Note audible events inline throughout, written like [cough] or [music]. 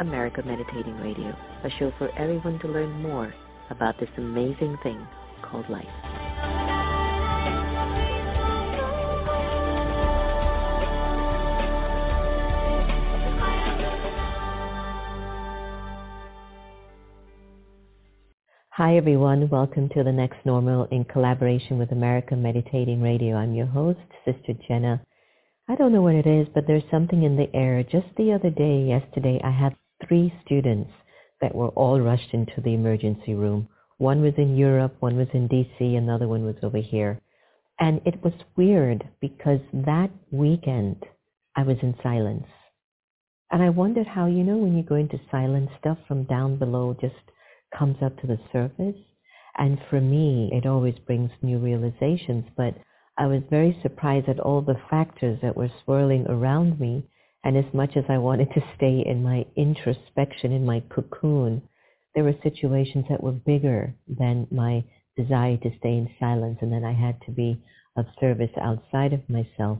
America Meditating Radio, a show for everyone to learn more about this amazing thing called life. Hi everyone, welcome to the next normal in collaboration with America Meditating Radio. I'm your host, Sister Jenna. I don't know what it is, but there's something in the air. Just the other day, yesterday, I had three students that were all rushed into the emergency room. One was in Europe, one was in DC, another one was over here. And it was weird because that weekend I was in silence. And I wondered how, you know, when you go into silence, stuff from down below just comes up to the surface. And for me, it always brings new realizations. But I was very surprised at all the factors that were swirling around me and as much as I wanted to stay in my introspection, in my cocoon, there were situations that were bigger than my desire to stay in silence and then I had to be of service outside of myself.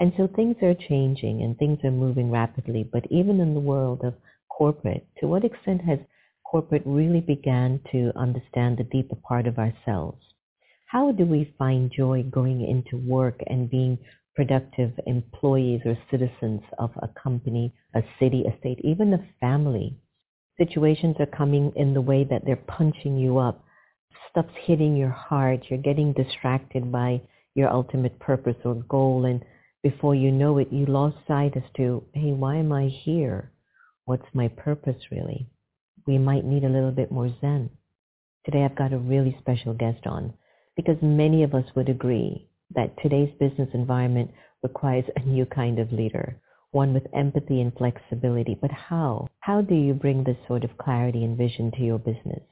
And so things are changing and things are moving rapidly. But even in the world of corporate, to what extent has corporate really began to understand the deeper part of ourselves? How do we find joy going into work and being productive employees or citizens of a company, a city, a state, even a family. Situations are coming in the way that they're punching you up. Stuff's hitting your heart. You're getting distracted by your ultimate purpose or goal. And before you know it, you lost sight as to, hey, why am I here? What's my purpose really? We might need a little bit more Zen. Today I've got a really special guest on because many of us would agree that today's business environment requires a new kind of leader, one with empathy and flexibility. But how? How do you bring this sort of clarity and vision to your business?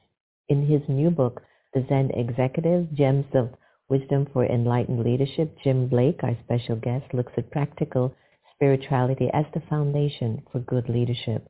In his new book, The Zen Executive, Gems of Wisdom for Enlightened Leadership, Jim Blake, our special guest, looks at practical spirituality as the foundation for good leadership.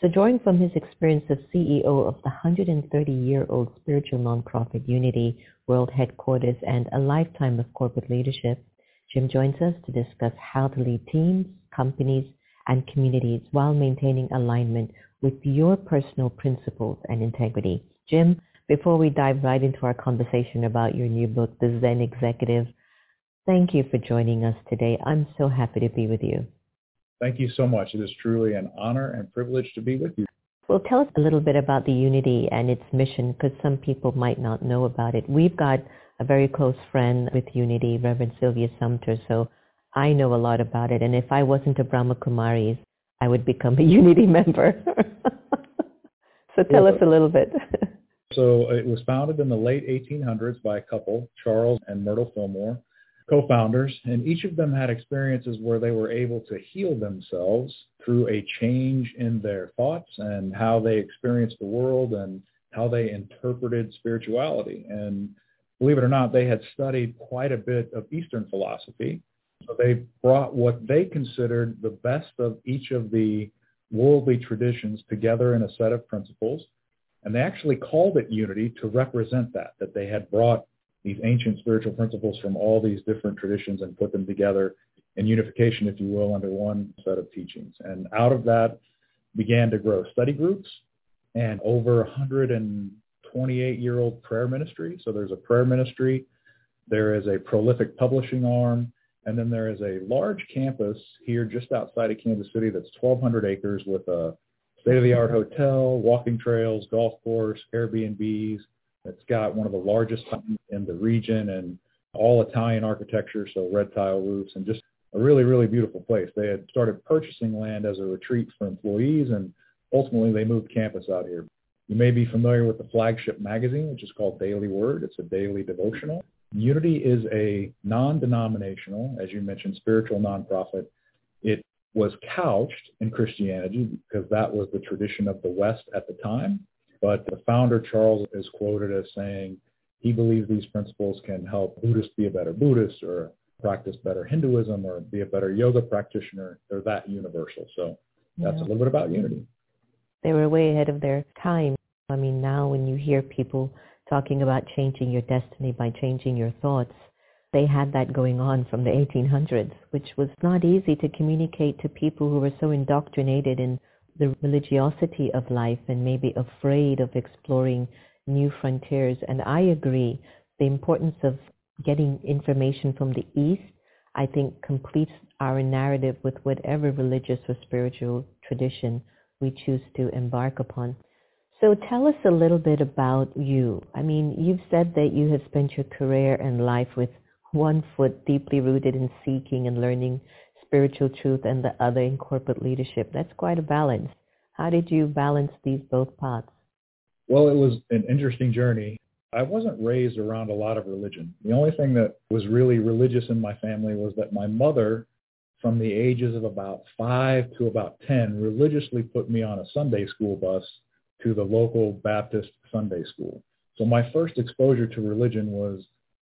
So drawing from his experience as CEO of the 130-year-old spiritual nonprofit Unity World Headquarters and a lifetime of corporate leadership, Jim joins us to discuss how to lead teams, companies, and communities while maintaining alignment with your personal principles and integrity. Jim, before we dive right into our conversation about your new book, The Zen Executive, thank you for joining us today. I'm so happy to be with you. Thank you so much. It is truly an honor and privilege to be with you. Well, tell us a little bit about the Unity and its mission because some people might not know about it. We've got a very close friend with Unity, Reverend Sylvia Sumter, so I know a lot about it. And if I wasn't a Brahma Kumaris, I would become a [laughs] Unity member. [laughs] so tell us a little bit. [laughs] so it was founded in the late 1800s by a couple, Charles and Myrtle Fillmore co-founders, and each of them had experiences where they were able to heal themselves through a change in their thoughts and how they experienced the world and how they interpreted spirituality. And believe it or not, they had studied quite a bit of Eastern philosophy. So they brought what they considered the best of each of the worldly traditions together in a set of principles. And they actually called it unity to represent that, that they had brought these ancient spiritual principles from all these different traditions and put them together in unification, if you will, under one set of teachings. And out of that began to grow study groups and over 128-year-old prayer ministry. So there's a prayer ministry, there is a prolific publishing arm, and then there is a large campus here just outside of Kansas City that's 1,200 acres with a state-of-the-art hotel, walking trails, golf course, Airbnbs, it's got one of the largest in the region and all Italian architecture, so red tile roofs and just a really, really beautiful place. They had started purchasing land as a retreat for employees and ultimately they moved campus out here. You may be familiar with the flagship magazine, which is called Daily Word. It's a daily devotional. Unity is a non-denominational, as you mentioned, spiritual nonprofit. It was couched in Christianity because that was the tradition of the West at the time. But the founder, Charles, is quoted as saying he believes these principles can help Buddhists be a better Buddhist or practice better Hinduism or be a better yoga practitioner. They're that universal. So that's yeah. a little bit about unity. They were way ahead of their time. I mean, now when you hear people talking about changing your destiny by changing your thoughts, they had that going on from the 1800s, which was not easy to communicate to people who were so indoctrinated in the religiosity of life and maybe afraid of exploring new frontiers. And I agree, the importance of getting information from the East, I think completes our narrative with whatever religious or spiritual tradition we choose to embark upon. So tell us a little bit about you. I mean, you've said that you have spent your career and life with one foot deeply rooted in seeking and learning spiritual truth and the other in corporate leadership. That's quite a balance. How did you balance these both paths? Well, it was an interesting journey. I wasn't raised around a lot of religion. The only thing that was really religious in my family was that my mother, from the ages of about five to about 10, religiously put me on a Sunday school bus to the local Baptist Sunday school. So my first exposure to religion was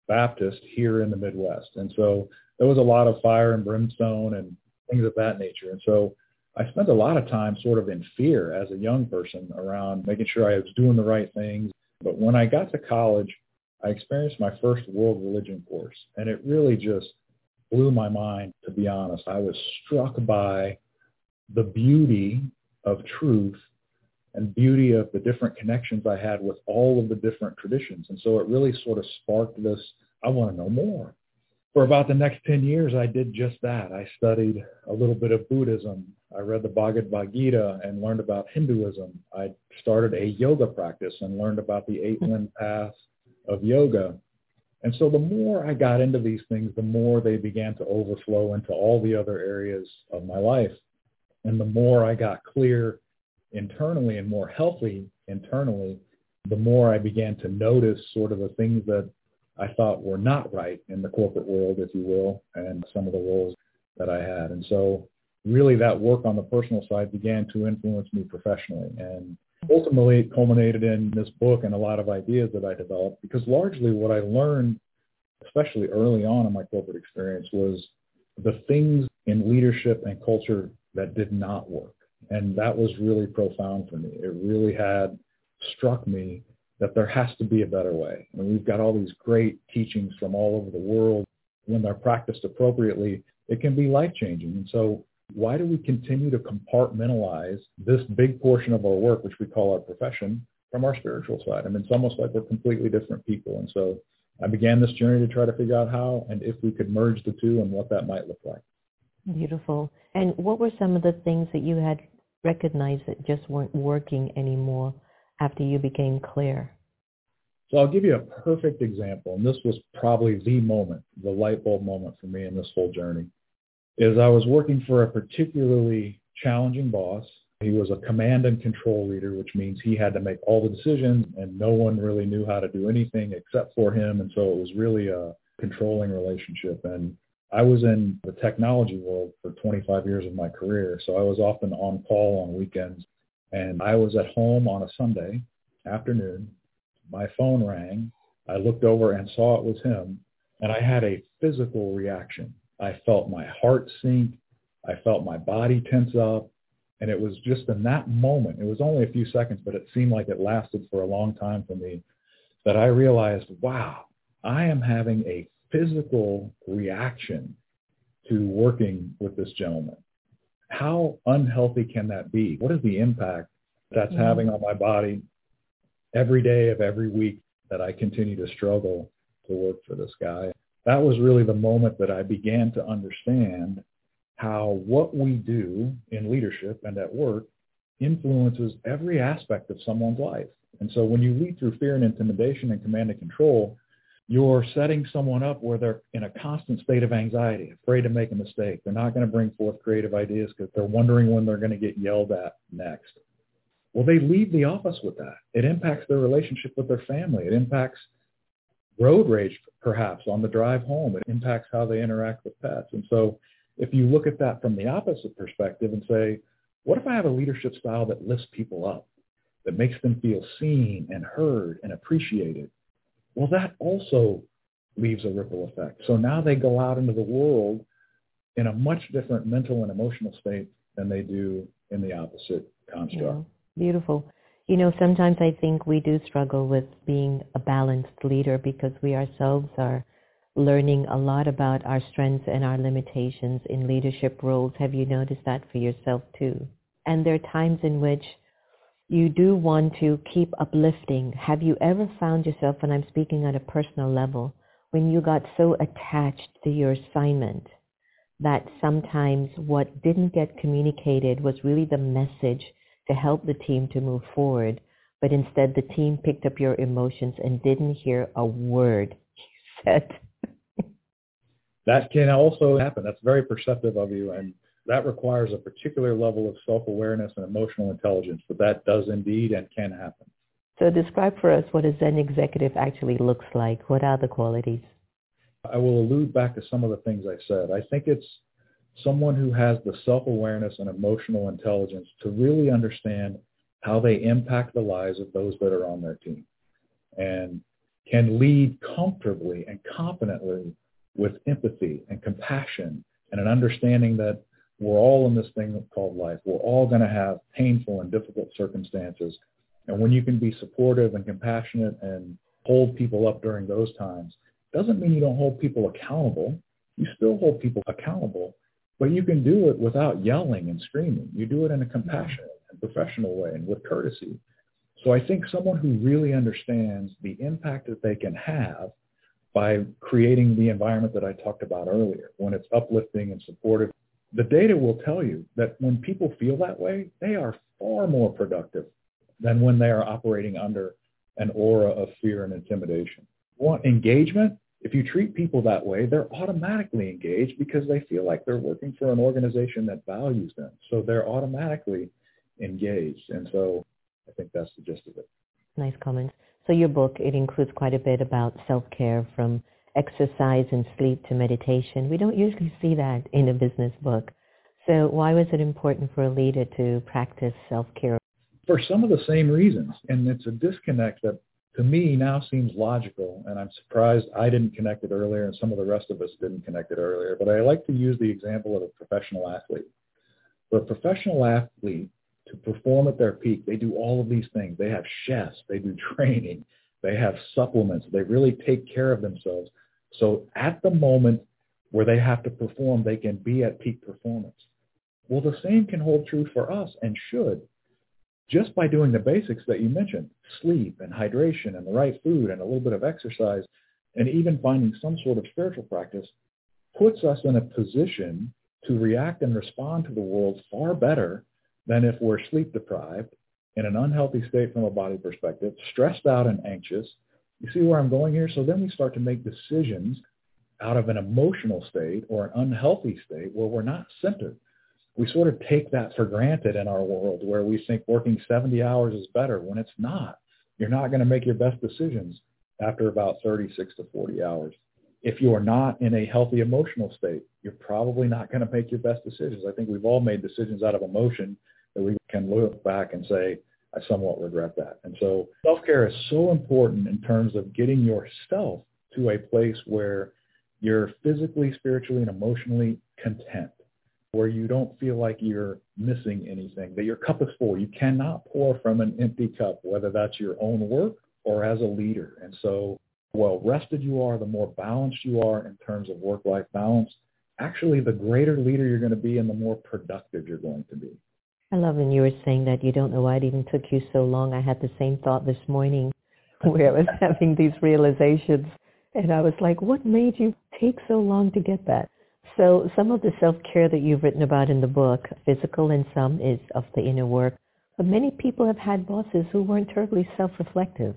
Baptist here in the Midwest. And so there was a lot of fire and brimstone and things of that nature. And so I spent a lot of time sort of in fear as a young person around making sure I was doing the right things. But when I got to college, I experienced my first world religion course, and it really just blew my mind, to be honest. I was struck by the beauty of truth and beauty of the different connections I had with all of the different traditions. And so it really sort of sparked this, I want to know more. For about the next 10 years, I did just that. I studied a little bit of Buddhism. I read the Bhagavad Gita and learned about Hinduism. I started a yoga practice and learned about the eight limb path of yoga. And so the more I got into these things, the more they began to overflow into all the other areas of my life. And the more I got clear internally and more healthy internally, the more I began to notice sort of the things that I thought were not right in the corporate world, if you will, and some of the roles that I had. And so really that work on the personal side began to influence me professionally. And ultimately it culminated in this book and a lot of ideas that I developed because largely what I learned, especially early on in my corporate experience, was the things in leadership and culture that did not work. And that was really profound for me. It really had struck me that there has to be a better way. I And we've got all these great teachings from all over the world. When they're practiced appropriately, it can be life-changing. And so why do we continue to compartmentalize this big portion of our work, which we call our profession, from our spiritual side? I mean, it's almost like we're completely different people. And so I began this journey to try to figure out how and if we could merge the two and what that might look like. Beautiful. And what were some of the things that you had recognized that just weren't working anymore after you became clear? So I'll give you a perfect example, and this was probably the moment, the light bulb moment for me in this whole journey, is I was working for a particularly challenging boss. He was a command and control leader, which means he had to make all the decisions and no one really knew how to do anything except for him. And so it was really a controlling relationship. And I was in the technology world for 25 years of my career, so I was often on call on weekends. And I was at home on a Sunday afternoon. My phone rang. I looked over and saw it was him, and I had a physical reaction. I felt my heart sink. I felt my body tense up. And it was just in that moment, it was only a few seconds, but it seemed like it lasted for a long time for me, that I realized, wow, I am having a physical reaction to working with this gentleman. How unhealthy can that be? What is the impact that's mm-hmm. having on my body every day of every week that I continue to struggle to work for this guy? That was really the moment that I began to understand how what we do in leadership and at work influences every aspect of someone's life. And so when you lead through fear and intimidation and command and control, you're setting someone up where they're in a constant state of anxiety, afraid to make a mistake. They're not going to bring forth creative ideas because they're wondering when they're going to get yelled at next. Well, they leave the office with that. It impacts their relationship with their family. It impacts road rage, perhaps, on the drive home. It impacts how they interact with pets. And so if you look at that from the opposite perspective and say, what if I have a leadership style that lifts people up? that makes them feel seen and heard and appreciated, well, that also leaves a ripple effect. So now they go out into the world in a much different mental and emotional state than they do in the opposite construct. Yeah, beautiful. You know, sometimes I think we do struggle with being a balanced leader because we ourselves are learning a lot about our strengths and our limitations in leadership roles. Have you noticed that for yourself too? And there are times in which you do want to keep uplifting. Have you ever found yourself, and I'm speaking at a personal level, when you got so attached to your assignment that sometimes what didn't get communicated was really the message to help the team to move forward, but instead the team picked up your emotions and didn't hear a word you said. [laughs] that can also happen. That's very perceptive of you, and that requires a particular level of self-awareness and emotional intelligence, but that does indeed and can happen. So describe for us what a Zen executive actually looks like. What are the qualities? I will allude back to some of the things I said. I think it's someone who has the self-awareness and emotional intelligence to really understand how they impact the lives of those that are on their team and can lead comfortably and competently with empathy and compassion and an understanding that we're all in this thing called life. We're all going to have painful and difficult circumstances. And when you can be supportive and compassionate and hold people up during those times, doesn't mean you don't hold people accountable. You still hold people accountable, but you can do it without yelling and screaming. You do it in a compassionate and professional way and with courtesy. So I think someone who really understands the impact that they can have by creating the environment that I talked about earlier, when it's uplifting and supportive, the data will tell you that when people feel that way, they are far more productive than when they are operating under an aura of fear and intimidation. Want engagement? If you treat people that way, they're automatically engaged because they feel like they're working for an organization that values them. So they're automatically engaged. And so I think that's the gist of it. Nice comments. So your book, it includes quite a bit about self-care from exercise and sleep to meditation. We don't usually see that in a business book. So why was it important for a leader to practice self-care? For some of the same reasons. And it's a disconnect that to me now seems logical, and I'm surprised I didn't connect it earlier and some of the rest of us didn't connect it earlier. But I like to use the example of a professional athlete. For a professional athlete to perform at their peak, they do all of these things. They have chefs, they do [laughs] training, they have supplements, they really take care of themselves. So at the moment where they have to perform, they can be at peak performance. Well, the same can hold true for us and should just by doing the basics that you mentioned, sleep and hydration and the right food and a little bit of exercise and even finding some sort of spiritual practice puts us in a position to react and respond to the world far better than if we're sleep deprived in an unhealthy state from a body perspective, stressed out and anxious. You see where I'm going here? So then we start to make decisions out of an emotional state or an unhealthy state where we're not centered we sort of take that for granted in our world where we think working 70 hours is better when it's not. You're not going to make your best decisions after about 36 to 40 hours. If you are not in a healthy emotional state, you're probably not going to make your best decisions. I think we've all made decisions out of emotion that we can look back and say, I somewhat regret that. And so self-care is so important in terms of getting yourself to a place where you're physically, spiritually, and emotionally content where you don't feel like you're missing anything, that your cup is full. You cannot pour from an empty cup, whether that's your own work or as a leader. And so well rested you are, the more balanced you are in terms of work-life balance, actually the greater leader you're going to be and the more productive you're going to be. I love when you were saying that you don't know why it even took you so long. I had the same thought this morning [laughs] where I was [laughs] having these realizations and I was like, what made you take so long to get that? So some of the self-care that you've written about in the book, physical and some is of the inner work, but many people have had bosses who weren't terribly self-reflective.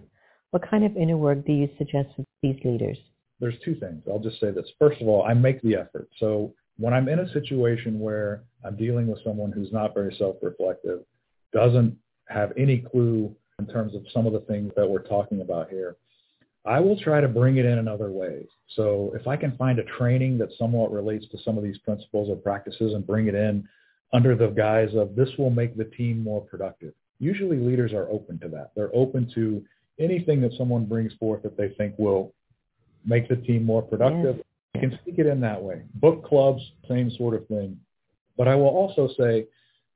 What kind of inner work do you suggest for these leaders? There's two things. I'll just say this. First of all, I make the effort. So when I'm in a situation where I'm dealing with someone who's not very self-reflective, doesn't have any clue in terms of some of the things that we're talking about here, I will try to bring it in in other ways. So if I can find a training that somewhat relates to some of these principles or practices and bring it in under the guise of this will make the team more productive. usually leaders are open to that. They're open to anything that someone brings forth that they think will make the team more productive. You can speak it in that way. Book clubs, same sort of thing. But I will also say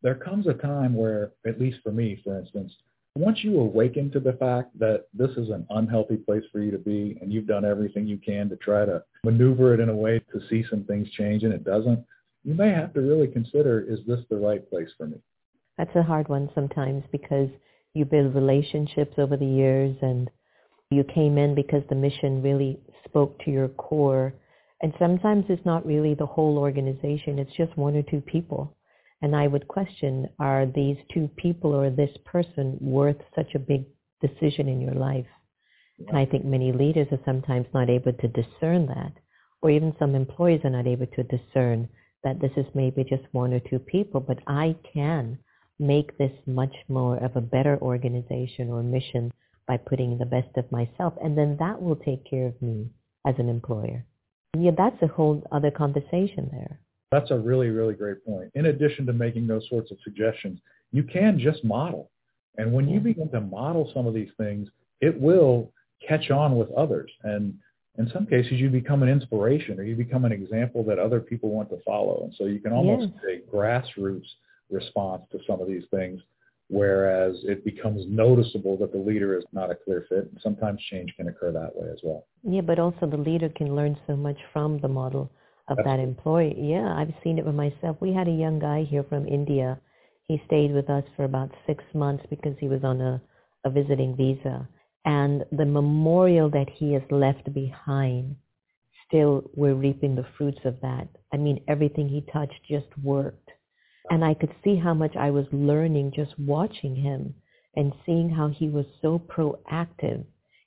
there comes a time where, at least for me, for instance, once you awaken to the fact that this is an unhealthy place for you to be and you've done everything you can to try to maneuver it in a way to see some things change and it doesn't, you may have to really consider, is this the right place for me? That's a hard one sometimes because you build relationships over the years and you came in because the mission really spoke to your core. And sometimes it's not really the whole organization. It's just one or two people. And I would question, are these two people or this person worth such a big decision in your life? And I think many leaders are sometimes not able to discern that, or even some employees are not able to discern that this is maybe just one or two people, but I can make this much more of a better organization or mission by putting the best of myself. And then that will take care of me as an employer. Yeah, that's a whole other conversation there. That's a really, really great point. In addition to making those sorts of suggestions, you can just model. And when you begin to model some of these things, it will catch on with others. And in some cases, you become an inspiration or you become an example that other people want to follow. And so you can almost yes. say grassroots response to some of these things, whereas it becomes noticeable that the leader is not a clear fit. Sometimes change can occur that way as well. Yeah, but also the leader can learn so much from the model of that employee. Yeah, I've seen it with myself. We had a young guy here from India. He stayed with us for about six months because he was on a, a visiting visa. And the memorial that he has left behind, still we're reaping the fruits of that. I mean, everything he touched just worked. And I could see how much I was learning just watching him and seeing how he was so proactive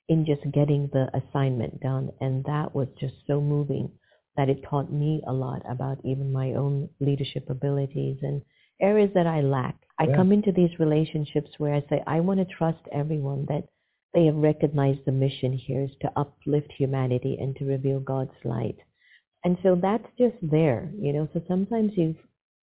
in just getting the assignment done. And that was just so moving that it taught me a lot about even my own leadership abilities and areas that I lack. I yeah. come into these relationships where I say, I want to trust everyone that they have recognized the mission here is to uplift humanity and to reveal God's light. And so that's just there, you know. So sometimes you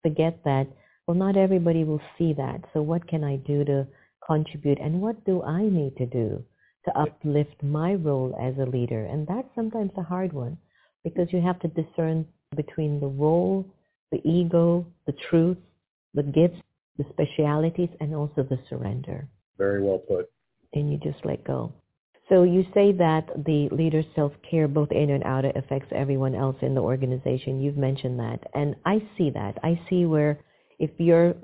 forget that, well, not everybody will see that. So what can I do to contribute? And what do I need to do to uplift my role as a leader? And that's sometimes a hard one because you have to discern between the role, the ego, the truth, the gifts, the specialities, and also the surrender. Very well put. And you just let go. So you say that the leader's self-care, both in and out, affects everyone else in the organization. You've mentioned that. And I see that. I see where if you're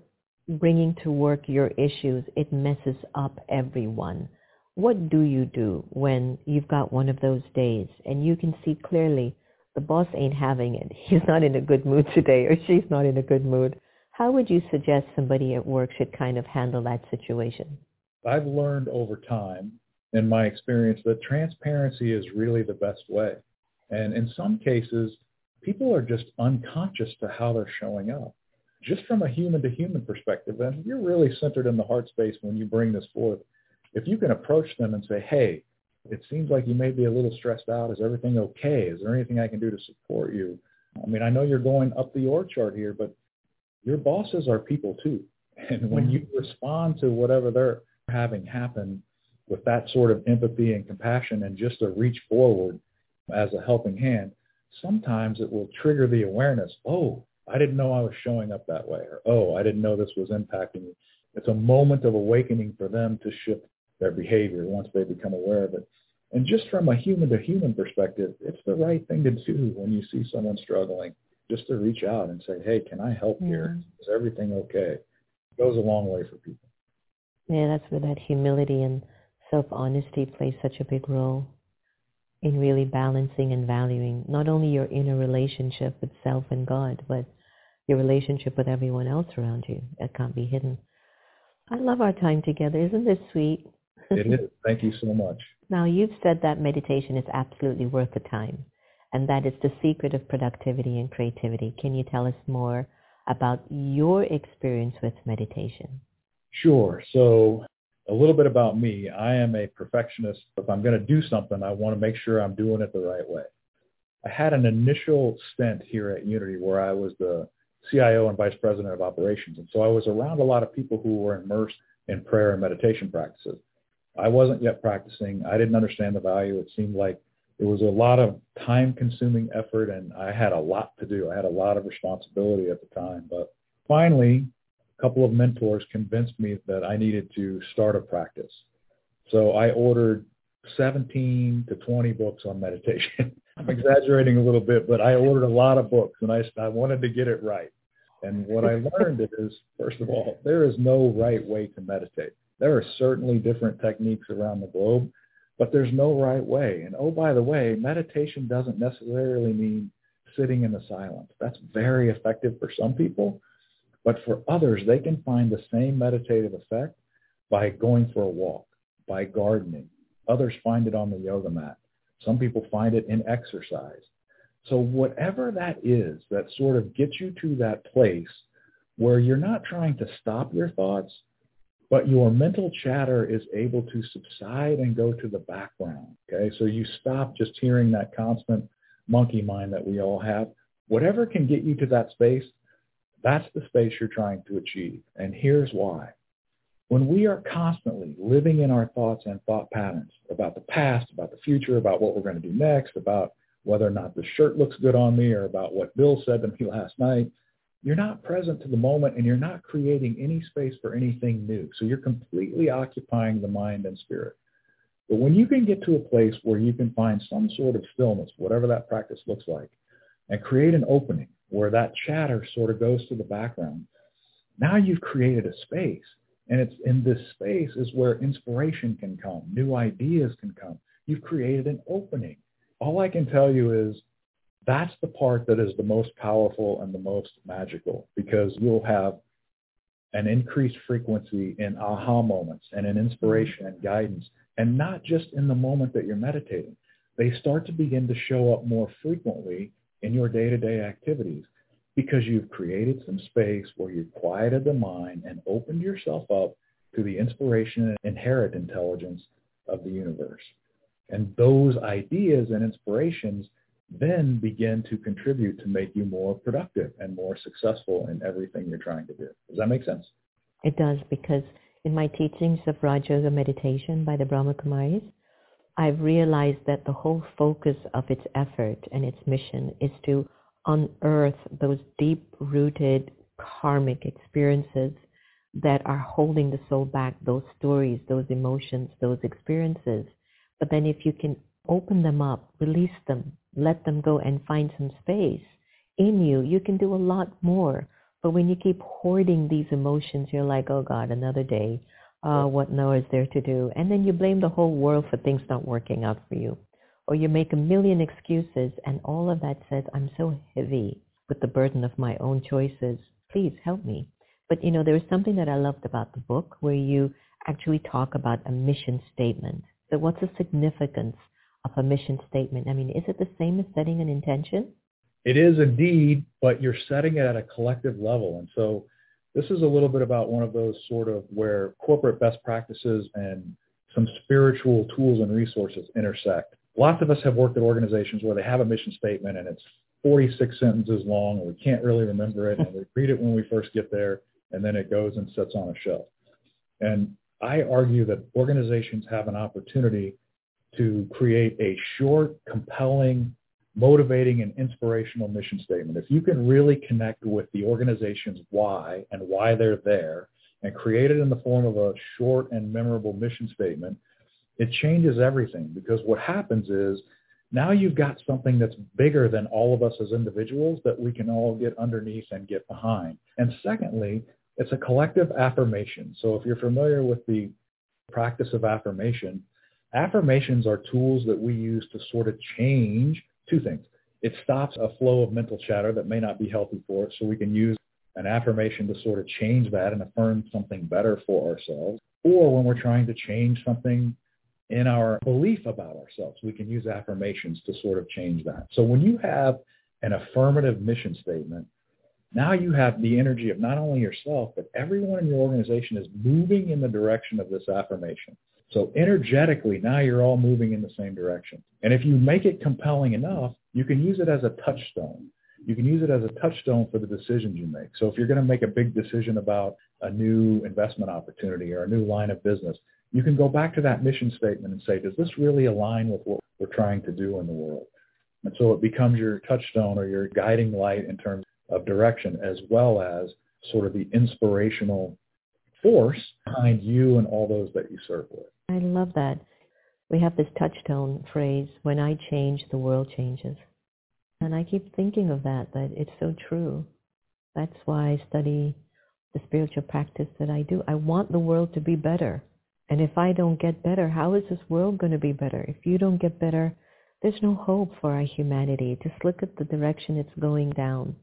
bringing to work your issues, it messes up everyone. What do you do when you've got one of those days and you can see clearly the boss ain't having it. [laughs] He's not in a good mood today or she's not in a good mood. How would you suggest somebody at work should kind of handle that situation? I've learned over time in my experience that transparency is really the best way. And in some cases, people are just unconscious to how they're showing up. Just from a human to human perspective, and you're really centered in the heart space when you bring this forth. If you can approach them and say, hey, it seems like you may be a little stressed out. Is everything okay? Is there anything I can do to support you? I mean, I know you're going up the org chart here, but your bosses are people too. [laughs] And when you respond to whatever they're having happen with that sort of empathy and compassion and just a reach forward as a helping hand, sometimes it will trigger the awareness, oh, I didn't know I was showing up that way, or oh, I didn't know this was impacting me. It's a moment of awakening for them to shift their behavior once they become aware of it. And just from a human to human perspective, it's the right thing to do when you see someone struggling, just to reach out and say, hey, can I help yeah. here? Is everything okay? It goes a long way for people. Yeah, that's where that humility and self-honesty plays such a big role in really balancing and valuing not only your inner relationship with self and God, but your relationship with everyone else around you. That can't be hidden. I love our time together. Isn't this sweet? it is. Thank you so much. [laughs] Now, you've said that meditation is absolutely worth the time and that it's the secret of productivity and creativity. Can you tell us more about your experience with meditation? Sure. So a little bit about me. I am a perfectionist. If I'm going to do something, I want to make sure I'm doing it the right way. I had an initial stint here at Unity where I was the CIO and Vice President of Operations. And so I was around a lot of people who were immersed in prayer and meditation practices. I wasn't yet practicing. I didn't understand the value. It seemed like it was a lot of time consuming effort and I had a lot to do. I had a lot of responsibility at the time. But finally, a couple of mentors convinced me that I needed to start a practice. So I ordered 17 to 20 books on meditation. [laughs] I'm exaggerating a little bit, but I ordered a lot of books and I, I wanted to get it right. And what I learned is, first of all, there is no right way to meditate. There are certainly different techniques around the globe, but there's no right way. And oh, by the way, meditation doesn't necessarily mean sitting in the silence. That's very effective for some people, but for others, they can find the same meditative effect by going for a walk, by gardening. Others find it on the yoga mat. Some people find it in exercise. So whatever that is that sort of gets you to that place where you're not trying to stop your thoughts, but your mental chatter is able to subside and go to the background. Okay, so you stop just hearing that constant monkey mind that we all have. Whatever can get you to that space, that's the space you're trying to achieve. And here's why. When we are constantly living in our thoughts and thought patterns about the past, about the future, about what we're going to do next, about whether or not the shirt looks good on me or about what Bill said to me [laughs] last night, you're not present to the moment and you're not creating any space for anything new. So you're completely occupying the mind and spirit. But when you can get to a place where you can find some sort of stillness, whatever that practice looks like, and create an opening where that chatter sort of goes to the background, now you've created a space. And it's in this space is where inspiration can come, new ideas can come. You've created an opening. All I can tell you is that's the part that is the most powerful and the most magical because you'll have an increased frequency in aha moments and in inspiration and guidance, and not just in the moment that you're meditating. They start to begin to show up more frequently in your day-to-day activities because you've created some space where you've quieted the mind and opened yourself up to the inspiration and inherent intelligence of the universe. And those ideas and inspirations then begin to contribute to make you more productive and more successful in everything you're trying to do. Does that make sense? It does because in my teachings of Raja Yoga meditation by the Brahma Kumaris, I've realized that the whole focus of its effort and its mission is to unearth those deep-rooted karmic experiences that are holding the soul back, those stories, those emotions, those experiences. But then if you can open them up, release them, let them go and find some space in you, you can do a lot more. But when you keep hoarding these emotions, you're like, oh God, another day. Uh, what more is there to do? And then you blame the whole world for things not working out for you. Or you make a million excuses and all of that says, I'm so heavy with the burden of my own choices. Please help me. But you know, there was something that I loved about the book where you actually talk about a mission statement. So what's the significance of a mission statement? I mean, is it the same as setting an intention? It is indeed, but you're setting it at a collective level. And so this is a little bit about one of those sort of where corporate best practices and some spiritual tools and resources intersect. Lots of us have worked at organizations where they have a mission statement and it's 46 sentences long and we can't really remember it and we read it when we first get there and then it goes and sits on a shelf. And I argue that organizations have an opportunity to create a short, compelling, motivating, and inspirational mission statement. If you can really connect with the organization's why and why they're there and create it in the form of a short and memorable mission statement, it changes everything because what happens is now you've got something that's bigger than all of us as individuals that we can all get underneath and get behind. And secondly, it's a collective affirmation. So if you're familiar with the practice of affirmation, Affirmations are tools that we use to sort of change two things. It stops a flow of mental chatter that may not be healthy for us, so we can use an affirmation to sort of change that and affirm something better for ourselves. Or when we're trying to change something in our belief about ourselves, we can use affirmations to sort of change that. So when you have an affirmative mission statement, now you have the energy of not only yourself, but everyone in your organization is moving in the direction of this affirmation. So energetically, now you're all moving in the same direction. And if you make it compelling enough, you can use it as a touchstone. You can use it as a touchstone for the decisions you make. So if you're going to make a big decision about a new investment opportunity or a new line of business, you can go back to that mission statement and say, does this really align with what we're trying to do in the world? And so it becomes your touchstone or your guiding light in terms of direction as well as sort of the inspirational force behind you and all those that you serve with. I love that. We have this touchstone phrase, when I change, the world changes. And I keep thinking of that, that it's so true. That's why I study the spiritual practice that I do. I want the world to be better. And if I don't get better, how is this world going to be better? If you don't get better, there's no hope for our humanity. Just look at the direction it's going down.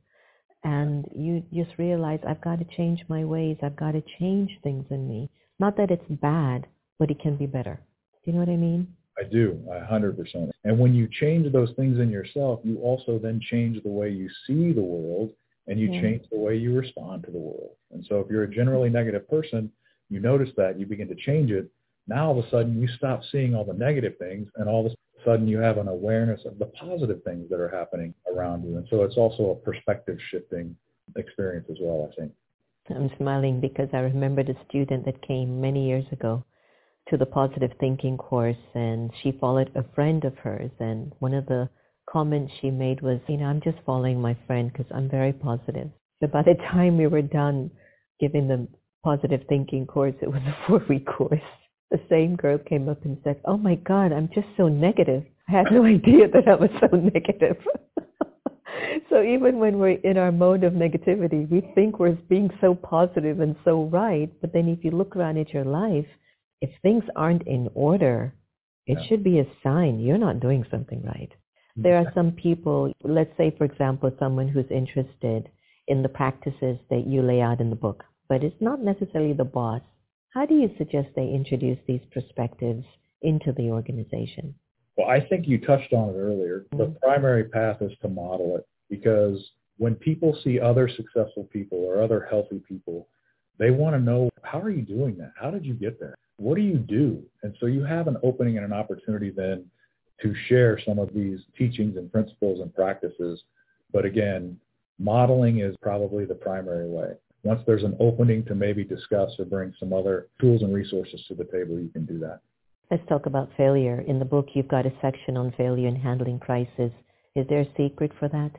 And you just realize I've got to change my ways. I've got to change things in me. Not that it's bad, but it can be better. Do you know what I mean? I do, a hundred percent. And when you change those things in yourself, you also then change the way you see the world and you yeah. change the way you respond to the world. And so if you're a generally negative person, you notice that, you begin to change it. Now all of a sudden you stop seeing all the negative things and all of a sudden you have an awareness of the positive things that are happening around you. And so it's also a perspective shifting experience as well, I think. I'm smiling because I remembered a student that came many years ago to the positive thinking course and she followed a friend of hers and one of the comments she made was, you know, I'm just following my friend because I'm very positive. So by the time we were done giving the positive thinking course, it was a [laughs] four-week course. The same girl came up and said, oh my God, I'm just so negative. I had no [laughs] idea that I was so negative. [laughs] so even when we're in our mode of negativity, we think we're being so positive and so right. But then if you look around at your life, if things aren't in order, it yeah. should be a sign you're not doing something right. There are some people, let's say, for example, someone who's interested in the practices that you lay out in the book, but it's not necessarily the boss. How do you suggest they introduce these perspectives into the organization? Well, I think you touched on it earlier. Mm-hmm. The primary path is to model it because when people see other successful people or other healthy people, they want to know, how are you doing that? How did you get there? What do you do? And so you have an opening and an opportunity then to share some of these teachings and principles and practices. But again, modeling is probably the primary way. Once there's an opening to maybe discuss or bring some other tools and resources to the table, you can do that. Let's talk about failure. In the book, you've got a section on failure and handling crisis. Is there a secret for that?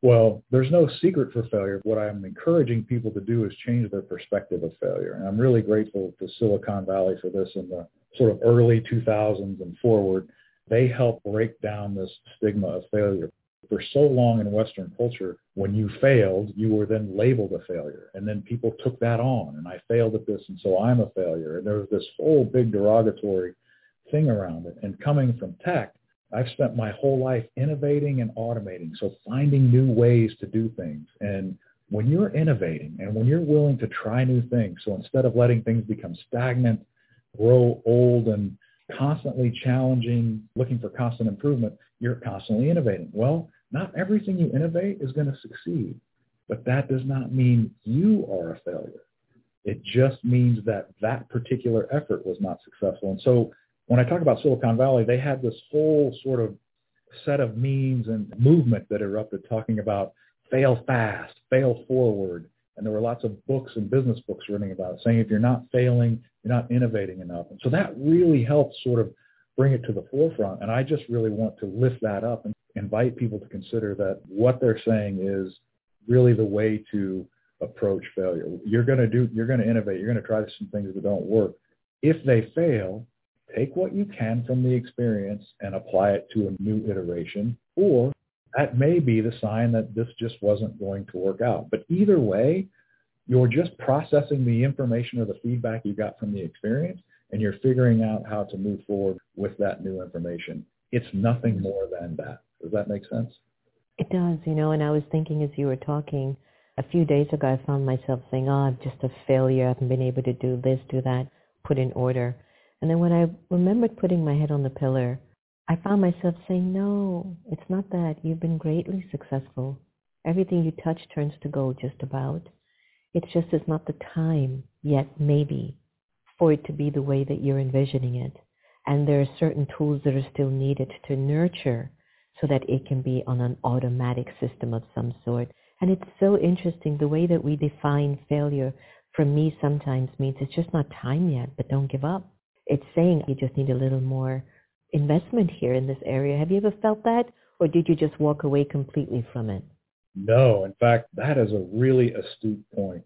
Well, there's no secret for failure. What I'm encouraging people to do is change their perspective of failure. And I'm really grateful to Silicon Valley for this in the sort of early 2000s and forward. They helped break down this stigma of failure. For so long in Western culture, when you failed, you were then labeled a failure. And then people took that on. And I failed at this, and so I'm a failure. And there was this whole big derogatory thing around it. And coming from tech, I've spent my whole life innovating and automating, so finding new ways to do things. And when you're innovating and when you're willing to try new things, so instead of letting things become stagnant, grow old and constantly challenging, looking for constant improvement, you're constantly innovating. Well, not everything you innovate is going to succeed, but that does not mean you are a failure. It just means that that particular effort was not successful. And so when I talk about Silicon Valley, they had this whole sort of set of means and movement that erupted talking about fail fast, fail forward. And there were lots of books and business books written about it, saying if you're not failing, you're not innovating enough. And so that really helped sort of bring it to the forefront. And I just really want to lift that up and invite people to consider that what they're saying is really the way to approach failure. You're going to do, you're going to innovate. You're going to try some things that don't work. If they fail, take what you can from the experience and apply it to a new iteration, or that may be the sign that this just wasn't going to work out. But either way, you're just processing the information or the feedback you got from the experience, and you're figuring out how to move forward with that new information. It's nothing more than that. Does that make sense? It does, you know, and I was thinking as you were talking, a few days ago I found myself saying, oh, I'm just a failure. I haven't been able to do this, do that, put in order. And then when I remembered putting my head on the pillar, I found myself saying, no, it's not that. You've been greatly successful. Everything you touch turns to gold just about. It's just it's not the time yet, maybe, for it to be the way that you're envisioning it. And there are certain tools that are still needed to nurture so that it can be on an automatic system of some sort. And it's so interesting the way that we define failure for me sometimes means it's just not time yet, but don't give up. It's saying you just need a little more investment here in this area. Have you ever felt that? Or did you just walk away completely from it? No. In fact, that is a really astute point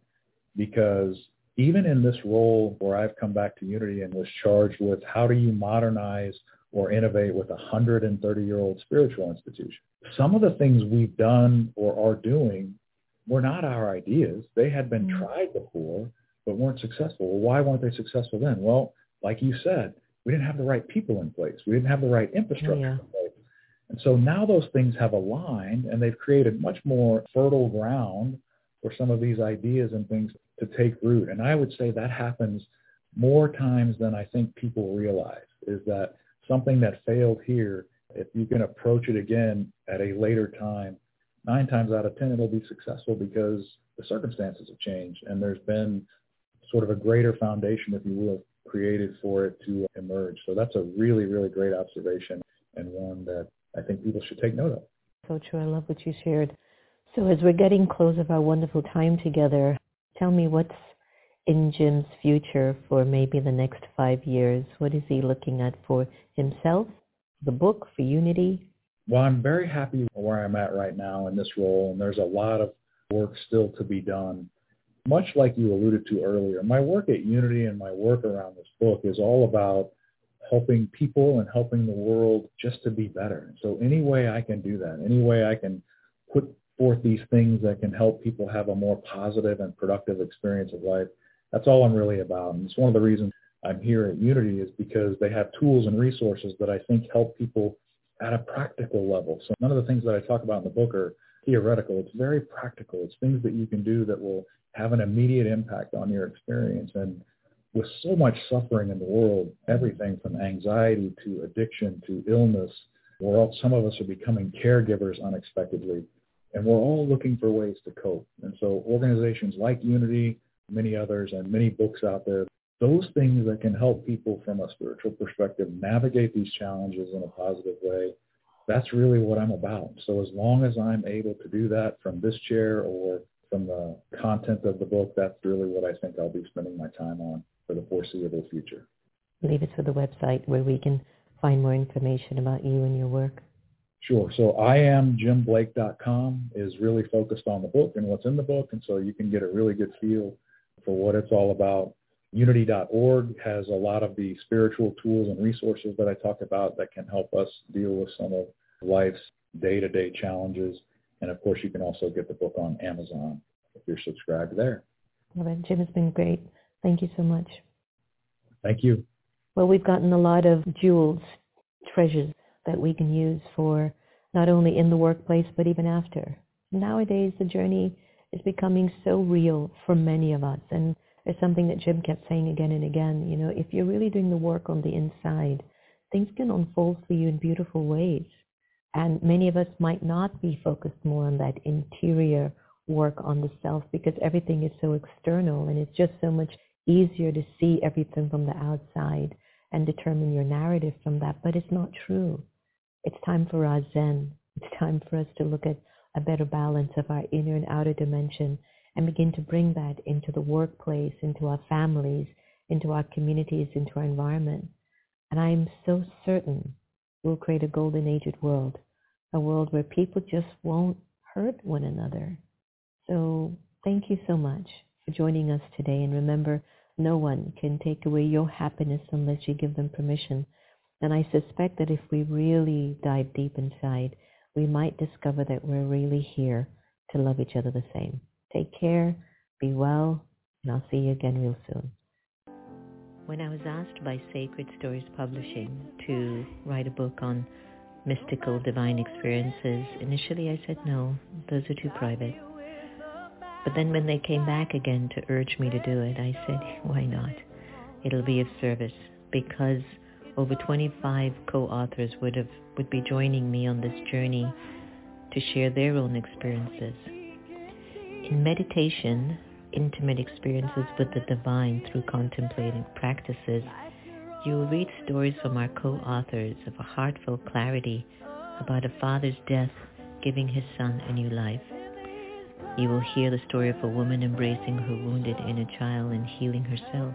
because even in this role where I've come back to Unity and was charged with how do you modernize or innovate with a 130-year-old spiritual institution, some of the things we've done or are doing were not our ideas. They had been mm-hmm. tried before, but weren't successful. Well, why weren't they successful then? Well, like you said, we didn't have the right people in place. We didn't have the right infrastructure yeah. in place. And so now those things have aligned and they've created much more fertile ground for some of these ideas and things to take root. And I would say that happens more times than I think people realize is that something that failed here, if you can approach it again at a later time, nine times out of 10, it'll be successful because the circumstances have changed and there's been sort of a greater foundation, if you will, created for it to emerge. So that's a really, really great observation and one that I think people should take note of. So true. I love what you shared. So as we're getting close of our wonderful time together, tell me what's in Jim's future for maybe the next five years? What is he looking at for himself, the book, for Unity? Well, I'm very happy where I'm at right now in this role, and there's a lot of work still to be done. Much like you alluded to earlier, my work at Unity and my work around this book is all about helping people and helping the world just to be better. So any way I can do that, any way I can put forth these things that can help people have a more positive and productive experience of life, that's all I'm really about. And it's one of the reasons I'm here at Unity is because they have tools and resources that I think help people at a practical level. So none of the things that I talk about in the book are theoretical. It's very practical. It's things that you can do that will have an immediate impact on your experience. And with so much suffering in the world, everything from anxiety to addiction to illness, we're all, some of us are becoming caregivers unexpectedly, and we're all looking for ways to cope. And so organizations like Unity, many others, and many books out there, those things that can help people from a spiritual perspective navigate these challenges in a positive way, that's really what I'm about. So as long as I'm able to do that from this chair or from the content of the book, that's really what I think I'll be spending my time on for the foreseeable future. Leave it to the website where we can find more information about you and your work. Sure. So I am jimblake.com is really focused on the book and what's in the book. And so you can get a really good feel for what it's all about. Unity.org has a lot of the spiritual tools and resources that I talk about that can help us deal with some of life's day-to-day challenges. And of course, you can also get the book on Amazon if you're subscribed there. Well, Jim, it's been great. Thank you so much. Thank you. Well, we've gotten a lot of jewels, treasures that we can use for not only in the workplace, but even after. Nowadays, the journey is becoming so real for many of us. And there's something that Jim kept saying again and again. You know, if you're really doing the work on the inside, things can unfold for you in beautiful ways. And many of us might not be focused more on that interior work on the self because everything is so external and it's just so much easier to see everything from the outside and determine your narrative from that. But it's not true. It's time for our Zen. It's time for us to look at a better balance of our inner and outer dimension and begin to bring that into the workplace, into our families, into our communities, into our environment. And I am so certain we'll create a golden aged world, a world where people just won't hurt one another. So thank you so much for joining us today. And remember, no one can take away your happiness unless you give them permission. And I suspect that if we really dive deep inside, we might discover that we're really here to love each other the same. Take care, be well, and I'll see you again real soon. When I was asked by Sacred Stories Publishing to write a book on mystical divine experiences, initially I said no, those are too private. But then when they came back again to urge me to do it, I said, [laughs] why not? It'll be of service because over 25 co-authors would have would be joining me on this journey to share their own experiences. In meditation, intimate experiences with the divine through contemplating practices, you will read stories from our co-authors of a heartfelt clarity about a father's death giving his son a new life. You will hear the story of a woman embracing her wounded inner child and healing herself.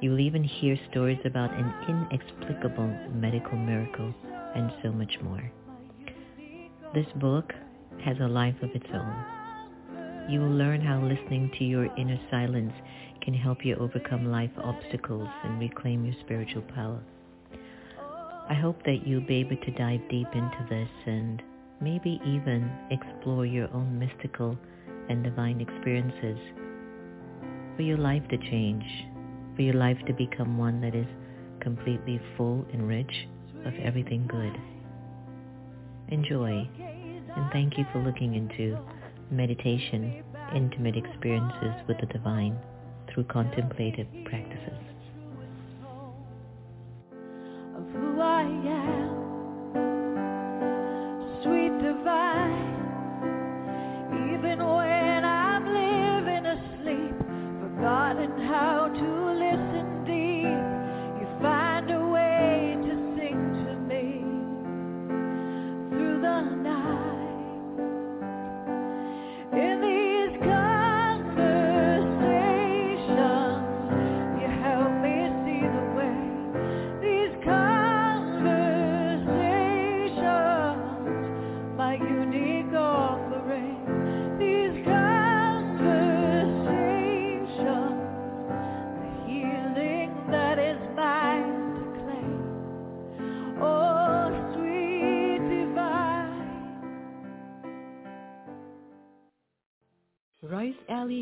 You will even hear stories about an inexplicable medical miracle and so much more. This book has a life of its own. You will learn how listening to your inner silence can help you overcome life obstacles and reclaim your spiritual power. I hope that you'll be able to dive deep into this and maybe even explore your own mystical and divine experiences for your life to change, for your life to become one that is completely full and rich of everything good. Enjoy, and thank you for looking into meditation, intimate experiences with the divine through contemplative practices.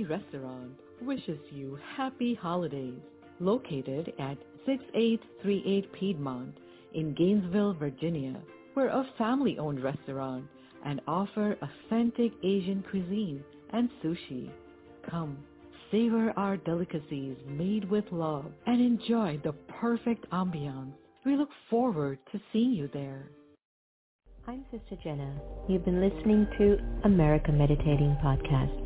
Restaurant wishes you happy holidays. Located at 6838 Piedmont in Gainesville, Virginia. We're a family-owned restaurant and offer authentic Asian cuisine and sushi. Come, savor our delicacies made with love and enjoy the perfect ambiance. We look forward to seeing you there. I'm Sister Jenna. You've been listening to America Meditating Podcast.